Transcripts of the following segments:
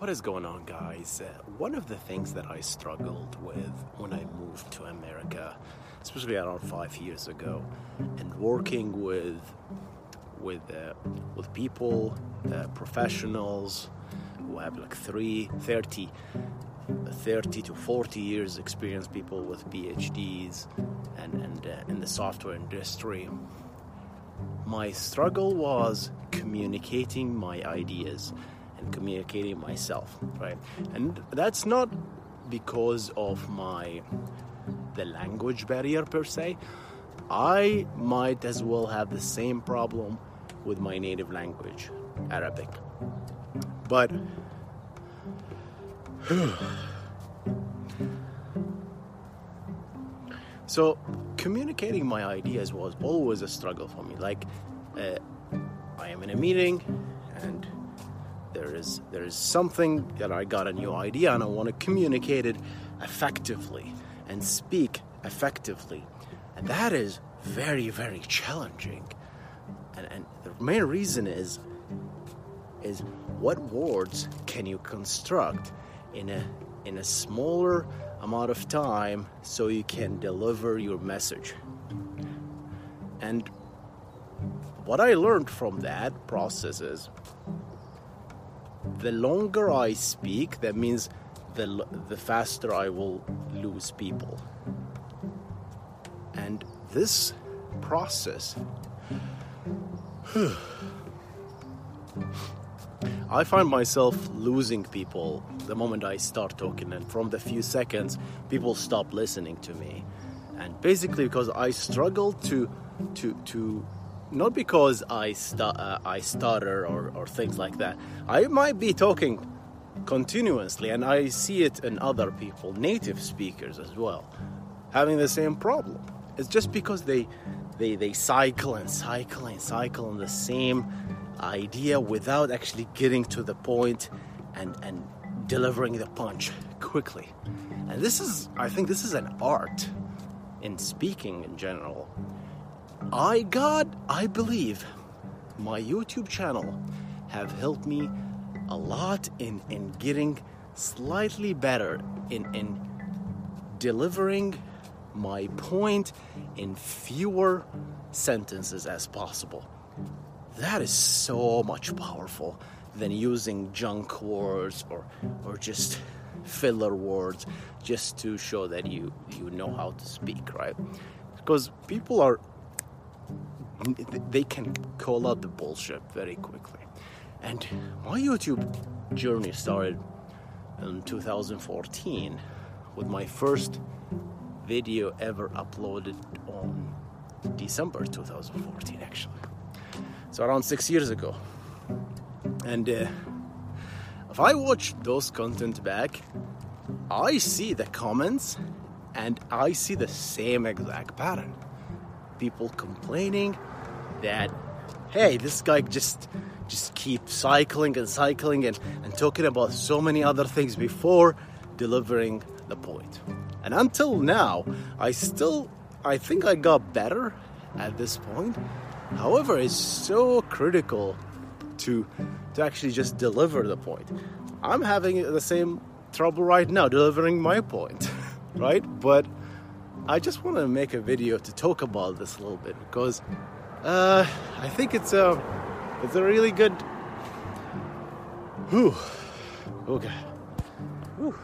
What is going on, guys? Uh, one of the things that I struggled with when I moved to America, especially around five years ago, and working with with uh, with people, uh, professionals who have like three, 30, 30 to 40 years experience, people with PhDs, and and uh, in the software industry. My struggle was communicating my ideas and communicating myself, right? And that's not because of my the language barrier per se. I might as well have the same problem with my native language, Arabic. But so communicating my ideas was always a struggle for me. Like uh, I am in a meeting and there is there is something that I got a new idea and I want to communicate it effectively and speak effectively. And that is very, very challenging. And, and the main reason is is what words can you construct in a in a smaller amount of time so you can deliver your message. And what I learned from that process is the longer I speak, that means the, the faster I will lose people. And this process, I find myself losing people the moment I start talking, and from the few seconds, people stop listening to me. And basically, because I struggle to to to not because I stu- uh, I stutter or, or things like that. I might be talking continuously, and I see it in other people, native speakers as well, having the same problem. It's just because they they they cycle and cycle and cycle on the same idea without actually getting to the point and and delivering the punch quickly. And this is, I think, this is an art in speaking in general I, God, I believe my YouTube channel have helped me a lot in, in getting slightly better in, in delivering my point in fewer sentences as possible. That is so much powerful than using junk words or or just filler words just to show that you you know how to speak, right? Because people are they can call out the bullshit very quickly. And my YouTube journey started in 2014 with my first video ever uploaded on December 2014, actually. So around six years ago. And uh, if I watch those content back, I see the comments and I see the same exact pattern. People complaining that hey this guy just just keeps cycling and cycling and, and talking about so many other things before delivering the point. point and until now i still i think i got better at this point however it's so critical to to actually just deliver the point i'm having the same trouble right now delivering my point, right? But I just want to make a video to talk about this a little bit because uh, I think it's a it's a really good. Whew. Okay. Whew.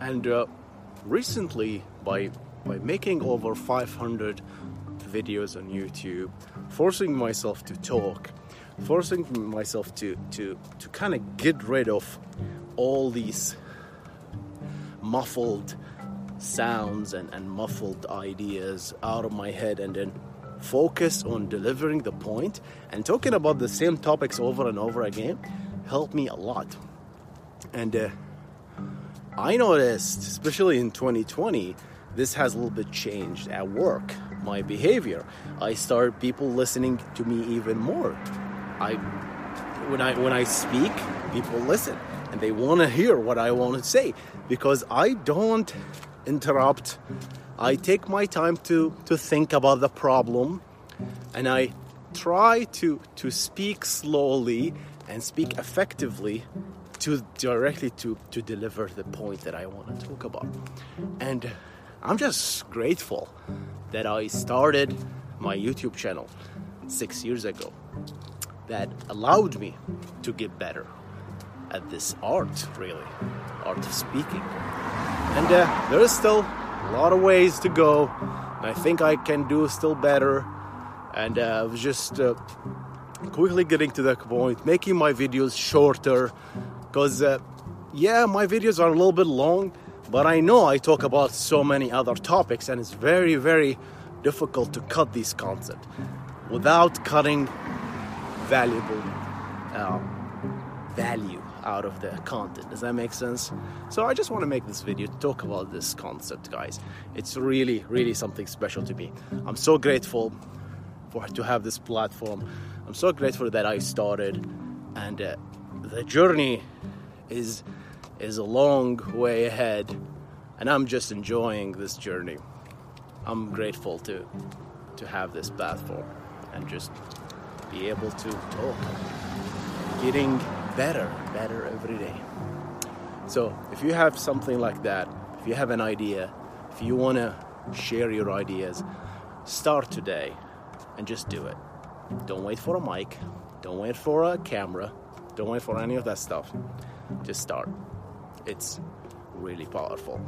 And uh, recently, by by making over 500 videos on YouTube, forcing myself to talk, forcing myself to to to kind of get rid of all these muffled sounds and, and muffled ideas out of my head and then focus on delivering the point and talking about the same topics over and over again helped me a lot. And uh, I noticed, especially in 2020, this has a little bit changed at work. My behavior. I start people listening to me even more. I when I when I speak, people listen and they want to hear what I want to say because I don't interrupt. I take my time to to think about the problem and I try to to speak slowly and speak effectively to directly to to deliver the point that I want to talk about. And I'm just grateful that I started my YouTube channel 6 years ago. That allowed me to get better at this art, really, art of speaking. And uh, there is still a lot of ways to go. And I think I can do still better. And uh, I was just uh, quickly getting to that point, making my videos shorter, because uh, yeah my videos are a little bit long but i know i talk about so many other topics and it's very very difficult to cut these concepts without cutting valuable uh, value out of the content. Does that make sense? So i just want to make this video talk about this concept guys. It's really really something special to me. I'm so grateful for to have this platform. I'm so grateful that i started and uh, the journey is is a long way ahead and I'm just enjoying this journey. I'm grateful to to have this platform and just be able to talk. Getting better, better every day. So, if you have something like that, if you have an idea, if you want to share your ideas, start today and just do it. Don't wait for a mic, don't wait for a camera, don't wait for any of that stuff. Just start. It's really powerful.